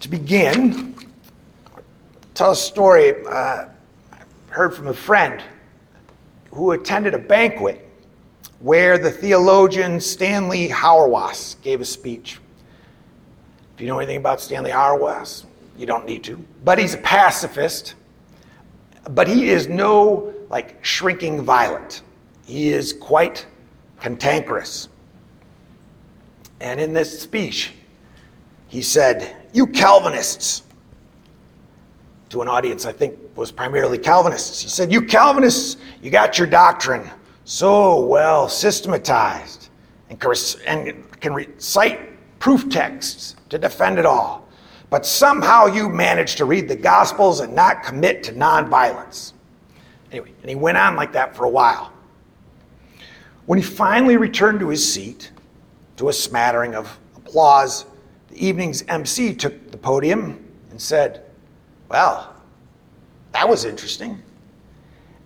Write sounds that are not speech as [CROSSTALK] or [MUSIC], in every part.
To begin, tell a story uh, I heard from a friend who attended a banquet where the theologian Stanley Hauerwas gave a speech. If you know anything about Stanley Hauerwas, you don't need to. But he's a pacifist, but he is no like shrinking violet. He is quite cantankerous. And in this speech, he said, You Calvinists, to an audience I think was primarily Calvinists. He said, You Calvinists, you got your doctrine so well systematized and can recite proof texts to defend it all. But somehow you managed to read the Gospels and not commit to nonviolence. Anyway, and he went on like that for a while. When he finally returned to his seat, to a smattering of applause, the evening's MC took the podium and said, Well, that was interesting.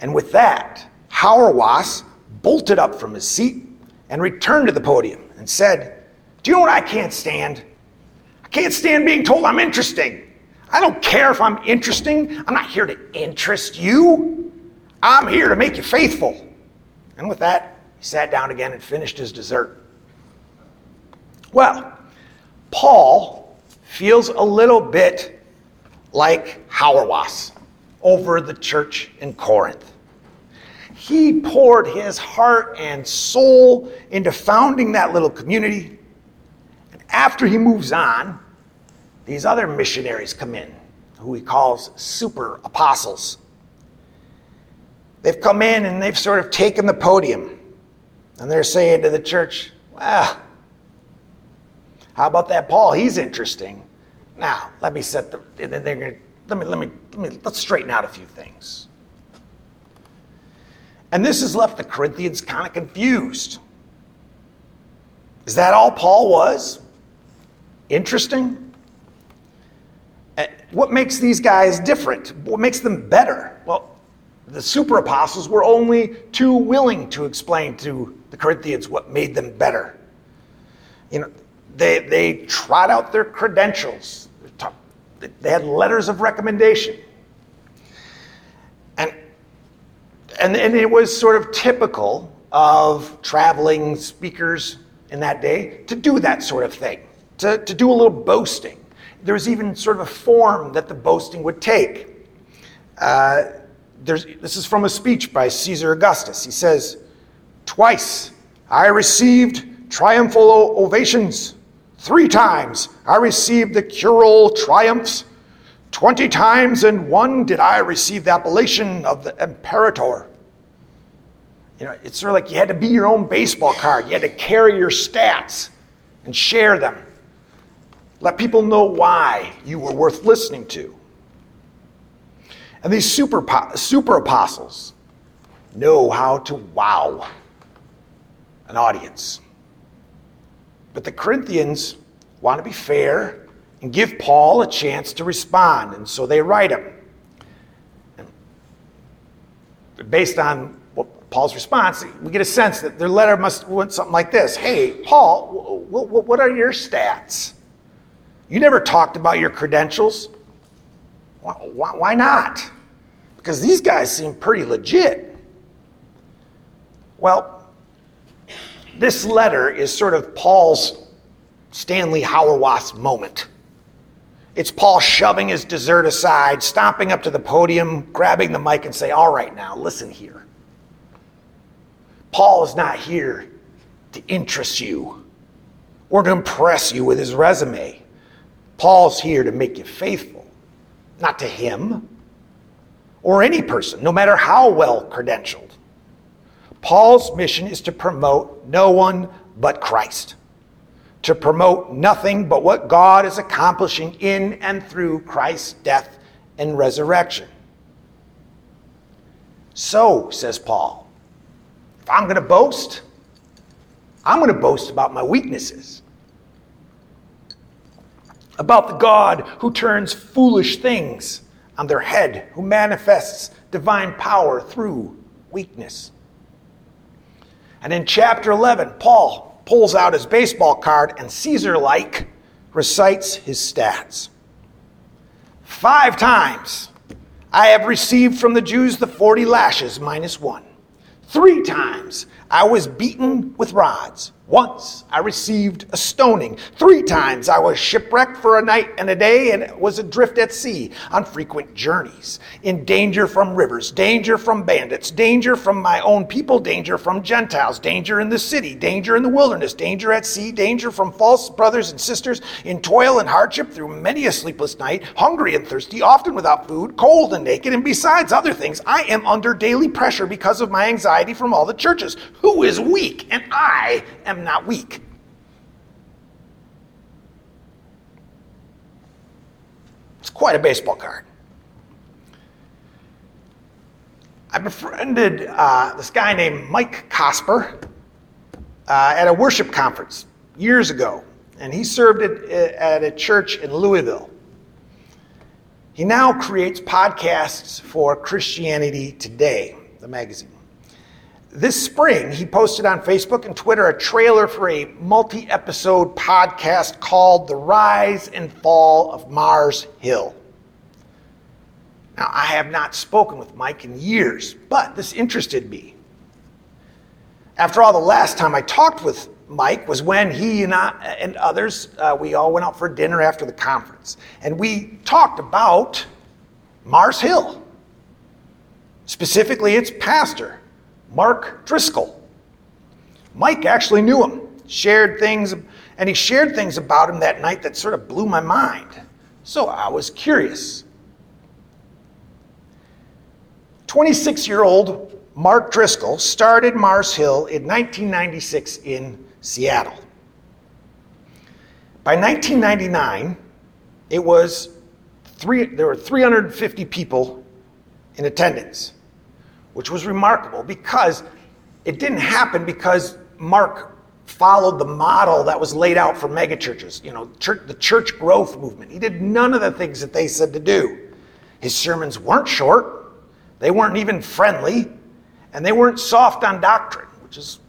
And with that, Hauerwas bolted up from his seat and returned to the podium and said, Do you know what I can't stand? I can't stand being told I'm interesting. I don't care if I'm interesting. I'm not here to interest you. I'm here to make you faithful. And with that, he sat down again and finished his dessert. Well, Paul feels a little bit like Hauerwas over the church in Corinth. He poured his heart and soul into founding that little community. And after he moves on, these other missionaries come in, who he calls super apostles. They've come in and they've sort of taken the podium. And they're saying to the church, well, how about that Paul? He's interesting. Now, let me set the, they're going to, let me, let me, let me, let's straighten out a few things. And this has left the Corinthians kind of confused. Is that all Paul was? Interesting? What makes these guys different? What makes them better? Well, the super apostles were only too willing to explain to the Corinthians what made them better. You know, they, they trot out their credentials. They had letters of recommendation. And, and, and it was sort of typical of traveling speakers in that day to do that sort of thing, to, to do a little boasting. There was even sort of a form that the boasting would take. Uh, this is from a speech by Caesar Augustus. He says, Twice I received triumphal ovations. Three times I received the curule triumphs. Twenty times and one did I receive the appellation of the imperator. You know, it's sort of like you had to be your own baseball card. You had to carry your stats and share them. Let people know why you were worth listening to. And these super, super apostles know how to wow an audience. But the Corinthians want to be fair and give Paul a chance to respond, and so they write him. And based on Paul's response, we get a sense that their letter must went something like this Hey, Paul, what are your stats? You never talked about your credentials. Why not? Because these guys seem pretty legit. Well, this letter is sort of Paul's Stanley Hauerwas moment. It's Paul shoving his dessert aside, stomping up to the podium, grabbing the mic, and say, All right, now, listen here. Paul is not here to interest you or to impress you with his resume. Paul's here to make you faithful, not to him or any person, no matter how well credentialed. Paul's mission is to promote no one but Christ, to promote nothing but what God is accomplishing in and through Christ's death and resurrection. So, says Paul, if I'm going to boast, I'm going to boast about my weaknesses about the God who turns foolish things on their head, who manifests divine power through weakness. And in chapter 11, Paul pulls out his baseball card and Caesar like recites his stats. Five times I have received from the Jews the 40 lashes minus one. Three times I was beaten with rods. Once I received a stoning. Three times I was shipwrecked for a night and a day and was adrift at sea on frequent journeys, in danger from rivers, danger from bandits, danger from my own people, danger from Gentiles, danger in the city, danger in the wilderness, danger at sea, danger from false brothers and sisters, in toil and hardship through many a sleepless night, hungry and thirsty, often without food, cold and naked, and besides other things, I am under daily pressure because of my anxiety from all the churches. Who is weak? And I am not weak. It's quite a baseball card. I befriended uh, this guy named Mike Cosper uh, at a worship conference years ago, and he served at, at a church in Louisville. He now creates podcasts for Christianity Today, the magazine. This spring, he posted on Facebook and Twitter a trailer for a multi episode podcast called The Rise and Fall of Mars Hill. Now, I have not spoken with Mike in years, but this interested me. After all, the last time I talked with Mike was when he and, I, and others, uh, we all went out for dinner after the conference. And we talked about Mars Hill, specifically its pastor. Mark Driscoll. Mike actually knew him, shared things, and he shared things about him that night that sort of blew my mind. So I was curious. 26 year old Mark Driscoll started Mars Hill in 1996 in Seattle. By 1999, it was three, there were 350 people in attendance which was remarkable because it didn't happen because Mark followed the model that was laid out for megachurches, you know, church, the church growth movement. He did none of the things that they said to do. His sermons weren't short, they weren't even friendly, and they weren't soft on doctrine, which is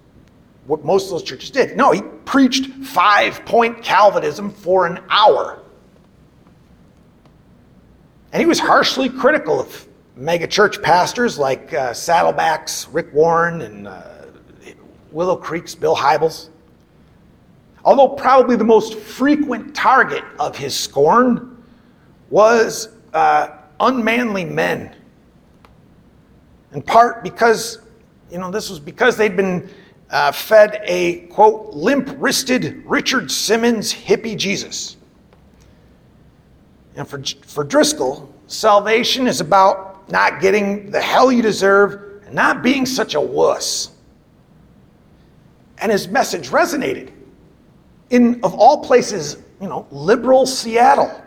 what most of those churches did. No, he preached five point Calvinism for an hour. And he was harshly critical of mega church pastors like uh, Saddleback's Rick Warren and uh, Willow Creek's Bill Hybels. Although probably the most frequent target of his scorn was uh, unmanly men. In part because, you know, this was because they'd been uh, fed a, quote, limp wristed Richard Simmons hippie Jesus. And for, for Driscoll, salvation is about not getting the hell you deserve, and not being such a wuss. And his message resonated in, of all places, you know, liberal Seattle.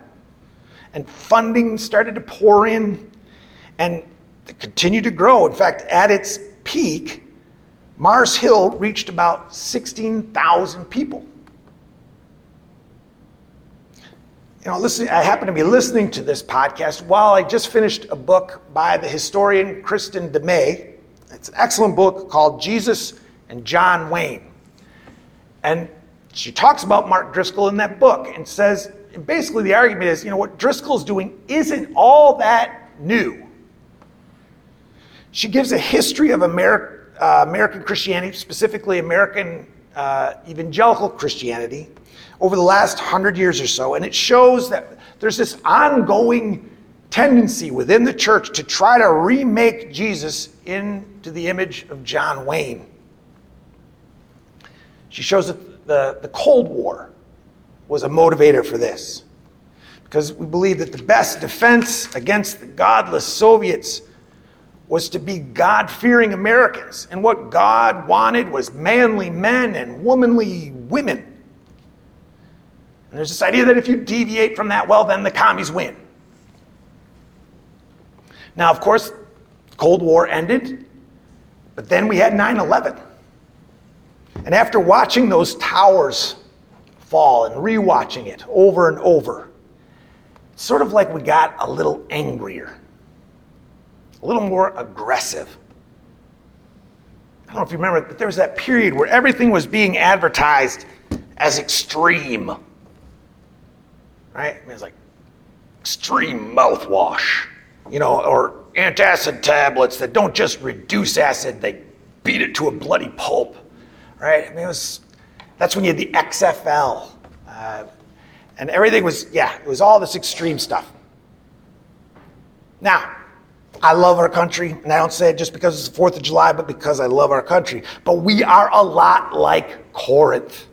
And funding started to pour in and continued to grow. In fact, at its peak, Mars Hill reached about 16,000 people. You know, listen, I happen to be listening to this podcast while I just finished a book by the historian Kristin Du Mez. It's an excellent book called Jesus and John Wayne. And she talks about Mark Driscoll in that book and says, basically, the argument is, you know, what Driscoll's doing isn't all that new. She gives a history of Ameri- uh, American Christianity, specifically American uh, evangelical Christianity, over the last hundred years or so. And it shows that there's this ongoing tendency within the church to try to remake Jesus into the image of John Wayne. She shows that the, the Cold War was a motivator for this. Because we believe that the best defense against the godless Soviets was to be God fearing Americans. And what God wanted was manly men and womanly women. And there's this idea that if you deviate from that, well, then the commies win. Now, of course, Cold War ended, but then we had 9 11. And after watching those towers fall and rewatching it over and over, it's sort of like we got a little angrier, a little more aggressive. I don't know if you remember, but there was that period where everything was being advertised as extreme right? I mean, it's like extreme mouthwash, you know, or antacid tablets that don't just reduce acid, they beat it to a bloody pulp, right? I mean, it was, that's when you had the XFL. Uh, and everything was, yeah, it was all this extreme stuff. Now, I love our country, and I don't say it just because it's the 4th of July, but because I love our country. But we are a lot like Corinth.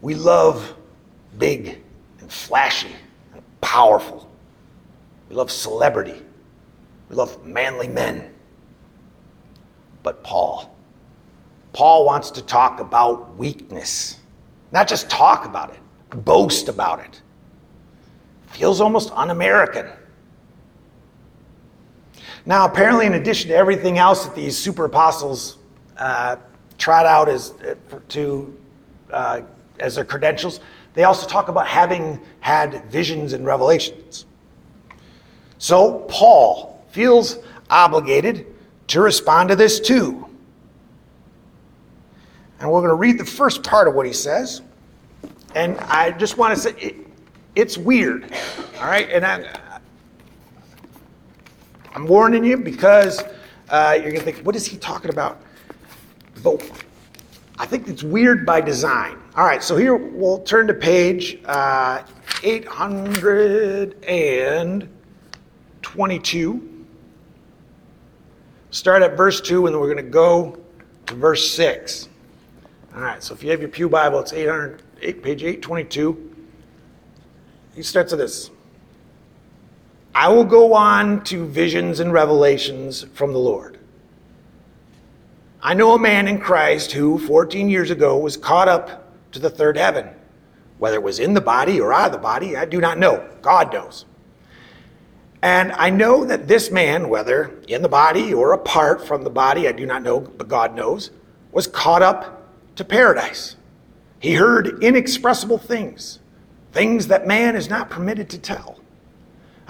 We love big and flashy and powerful. We love celebrity. We love manly men. But Paul, Paul wants to talk about weakness. Not just talk about it, boast about it. Feels almost un American. Now, apparently, in addition to everything else that these super apostles uh, trot out as, uh, to, uh, as their credentials, they also talk about having had visions and revelations. So, Paul feels obligated to respond to this too. And we're going to read the first part of what he says. And I just want to say it, it's weird. All right? And I, I'm warning you because uh, you're going to think, what is he talking about? But I think it's weird by design. All right, so here we'll turn to page uh, 822. Start at verse 2, and then we're going to go to verse 6. All right, so if you have your Pew Bible, it's 800, page 822. He starts with this. I will go on to visions and revelations from the Lord. I know a man in Christ who, 14 years ago, was caught up to the third heaven. Whether it was in the body or out of the body, I do not know. God knows. And I know that this man, whether in the body or apart from the body, I do not know, but God knows, was caught up to paradise. He heard inexpressible things, things that man is not permitted to tell.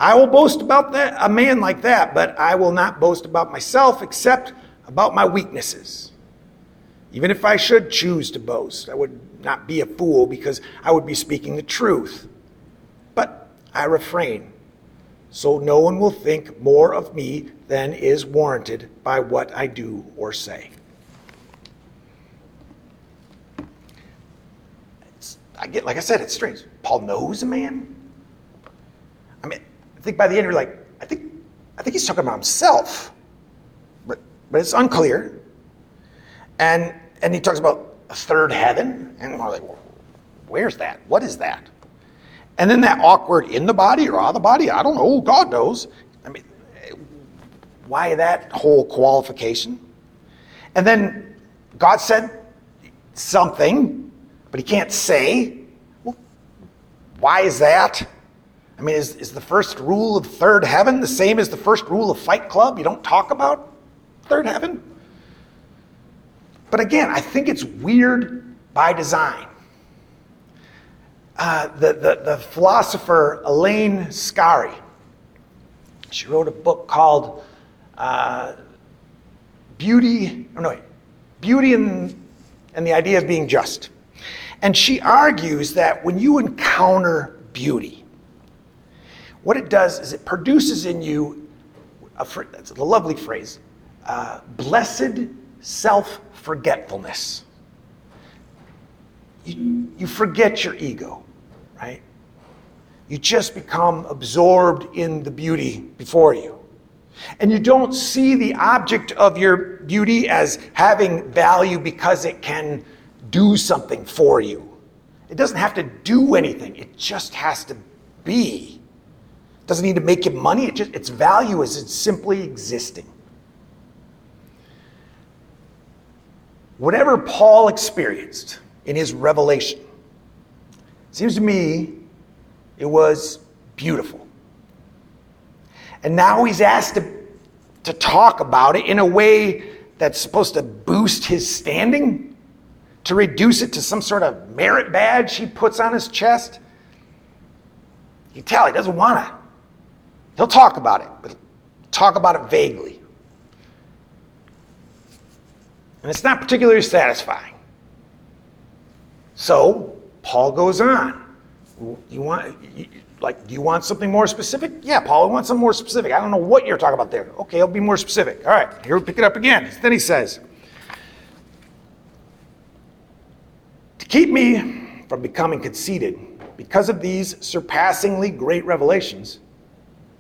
I will boast about that, a man like that, but I will not boast about myself except about my weaknesses. Even if I should choose to boast, I would not be a fool because I would be speaking the truth. But I refrain, so no one will think more of me than is warranted by what I do or say. It's, I get, like I said, it's strange. Paul knows a man. I think by the end you're like, I think, I think he's talking about himself, but but it's unclear. And and he talks about a third heaven, and we're like, where's that? What is that? And then that awkward in the body or out of the body, I don't know. God knows. I mean, why that whole qualification? And then God said something, but he can't say. Well, why is that? I mean, is, is the first rule of third heaven the same as the first rule of Fight Club? You don't talk about third heaven? But again, I think it's weird by design. Uh, the, the, the philosopher Elaine Scarry, she wrote a book called uh, Beauty, oh no, Beauty and, and the Idea of Being Just. And she argues that when you encounter beauty, what it does is it produces in you a, that's a lovely phrase uh, blessed self forgetfulness. You, you forget your ego, right? You just become absorbed in the beauty before you. And you don't see the object of your beauty as having value because it can do something for you. It doesn't have to do anything, it just has to be doesn't need to make you money. It just, its value is it's simply existing. Whatever Paul experienced in his revelation, seems to me it was beautiful. And now he's asked to, to talk about it in a way that's supposed to boost his standing, to reduce it to some sort of merit badge he puts on his chest. You tell he doesn't want to He'll talk about it, but talk about it vaguely. And it's not particularly satisfying. So, Paul goes on. You want, like, do you want something more specific? Yeah, Paul, I want something more specific. I don't know what you're talking about there. Okay, I'll be more specific. All right, here we pick it up again. Then he says, To keep me from becoming conceited, because of these surpassingly great revelations,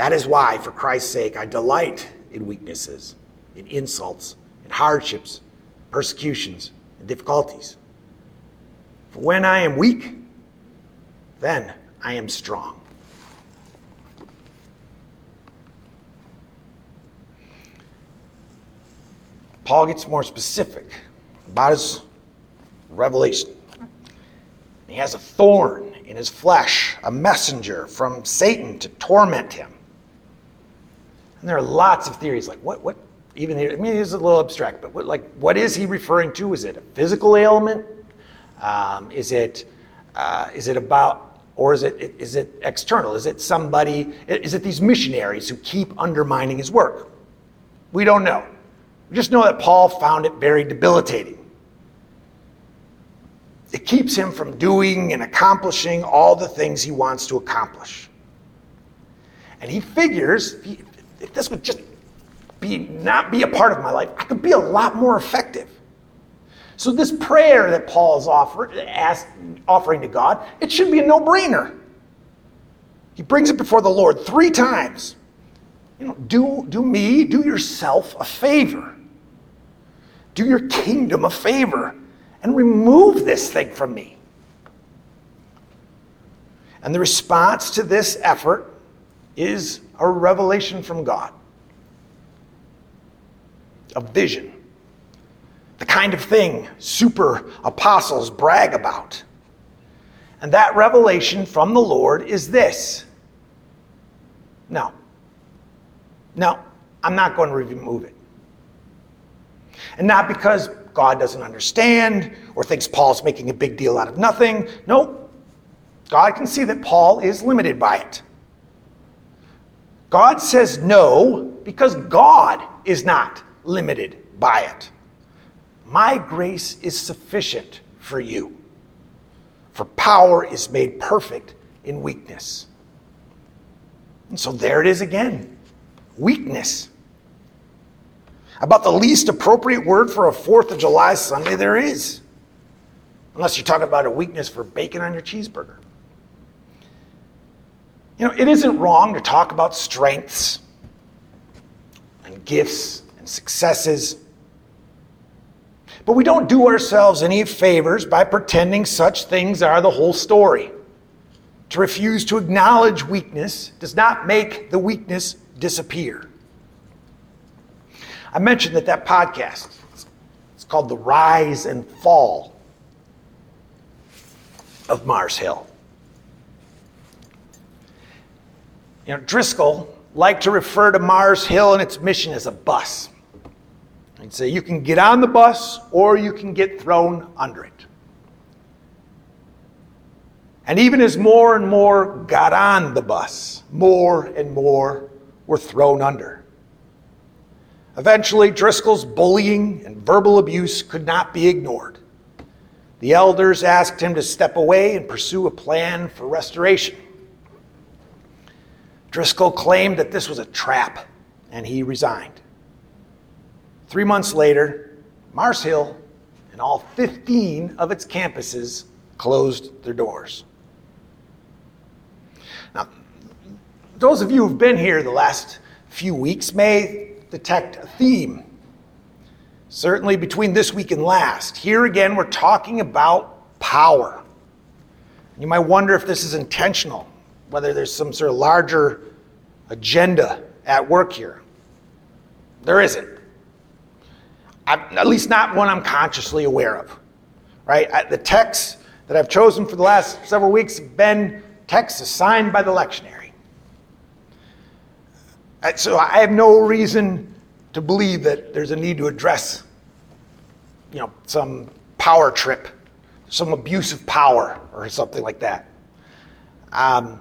That is why, for Christ's sake, I delight in weaknesses, in insults, in hardships, persecutions, and difficulties. For when I am weak, then I am strong. Paul gets more specific about his revelation. He has a thorn in his flesh, a messenger from Satan to torment him. And there are lots of theories like what what even here, I mean it's a little abstract, but what like what is he referring to? Is it a physical ailment? Um, is it uh, is it about or is it is it external? Is it somebody? Is it these missionaries who keep undermining his work? We don't know. We just know that Paul found it very debilitating. It keeps him from doing and accomplishing all the things he wants to accomplish. And he figures if this would just be not be a part of my life, I could be a lot more effective. So this prayer that Paul is offer, offering to God, it should be a no-brainer. He brings it before the Lord three times. You know, do, do me, do yourself a favor do your kingdom a favor and remove this thing from me. And the response to this effort is a revelation from God, a vision, the kind of thing super apostles brag about. And that revelation from the Lord is this. No. No, I'm not going to remove it. And not because God doesn't understand or thinks Paul's making a big deal out of nothing. No, God can see that Paul is limited by it. God says no because God is not limited by it. My grace is sufficient for you, for power is made perfect in weakness. And so there it is again weakness about the least appropriate word for a 4th of July Sunday there is. Unless you're talking about a weakness for bacon on your cheeseburger. You know, it isn't wrong to talk about strengths and gifts and successes. But we don't do ourselves any favors by pretending such things are the whole story. To refuse to acknowledge weakness does not make the weakness disappear. I mentioned that that podcast, it's called The Rise and Fall of Mars Hill. You know, Driscoll liked to refer to Mars Hill and its mission as a bus. He'd say you can get on the bus or you can get thrown under it. And even as more and more got on the bus, more and more were thrown under. Eventually, Driscoll's bullying and verbal abuse could not be ignored. The elders asked him to step away and pursue a plan for restoration. Driscoll claimed that this was a trap and he resigned. Three months later, Mars Hill and all 15 of its campuses closed their doors. Now, those of you who've been here the last few weeks may detect a theme. Certainly between this week and last. Here again, we're talking about power. You might wonder if this is intentional, whether there's some sort of larger agenda at work here. There isn't. I'm, at least not one I'm consciously aware of. Right? I, the texts that I've chosen for the last several weeks have been texts assigned by the lectionary. Uh, So I have no reason to believe that there's a need to address, you know, some power trip, some abuse of power or something like that. Um,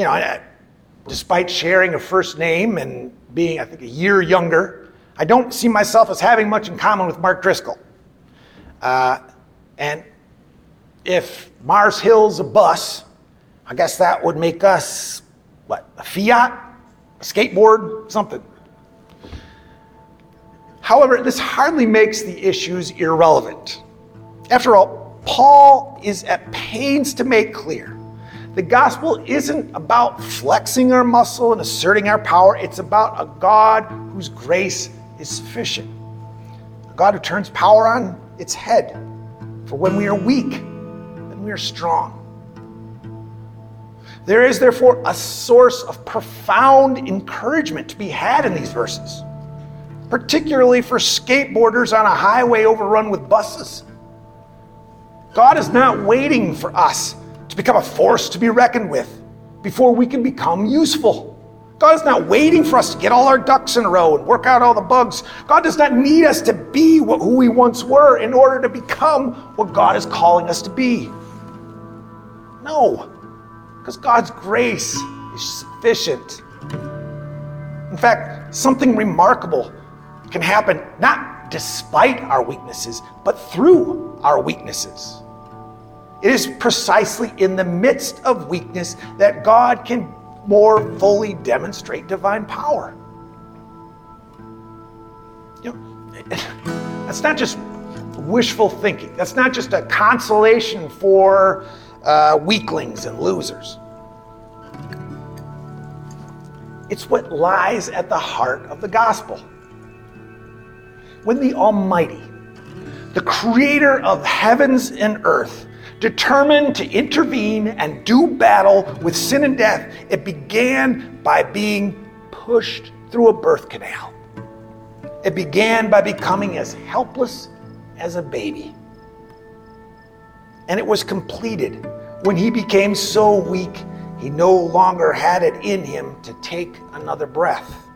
you know, despite sharing a first name and being, I think, a year younger, I don't see myself as having much in common with Mark Driscoll. Uh, and if Mars Hill's a bus, I guess that would make us, what, a Fiat? A skateboard? Something. However, this hardly makes the issues irrelevant. After all, Paul is at pains to make clear the gospel isn't about flexing our muscle and asserting our power, it's about a God whose grace is sufficient. A God who turns power on its head for when we are weak and we are strong. There is therefore a source of profound encouragement to be had in these verses, particularly for skateboarders on a highway overrun with buses. God is not waiting for us become a force to be reckoned with before we can become useful. God is not waiting for us to get all our ducks in a row and work out all the bugs. God does not need us to be who we once were in order to become what God is calling us to be. No, because God's grace is sufficient. In fact, something remarkable can happen not despite our weaknesses, but through our weaknesses. It is precisely in the midst of weakness that God can more fully demonstrate divine power. You know, [LAUGHS] that's not just wishful thinking. That's not just a consolation for uh, weaklings and losers. It's what lies at the heart of the gospel. When the Almighty, the creator of heavens and earth, determined to intervene and do battle with sin and death, it began by being pushed through a birth canal. It began by becoming as helpless as a baby. And it was completed when he became so weak he no longer had it in him to take another breath.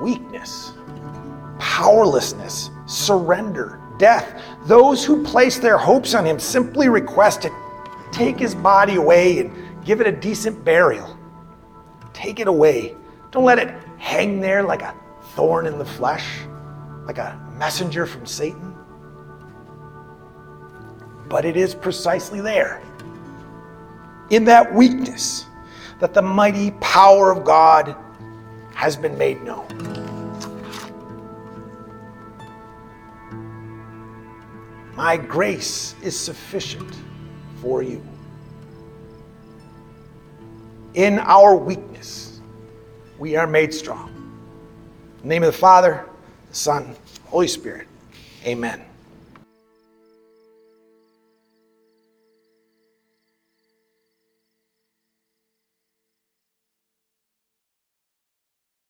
Weakness, powerlessness, surrender, death. Those who place their hopes on him simply request to take his body away and give it a decent burial. Take it away. Don't let it hang there like a thorn in the flesh, like a messenger from Satan. But it is precisely there, in that weakness, that the mighty power of God has been made known. My grace is sufficient for you. In our weakness, we are made strong. Name of the Father, the Son, Holy Spirit. Amen.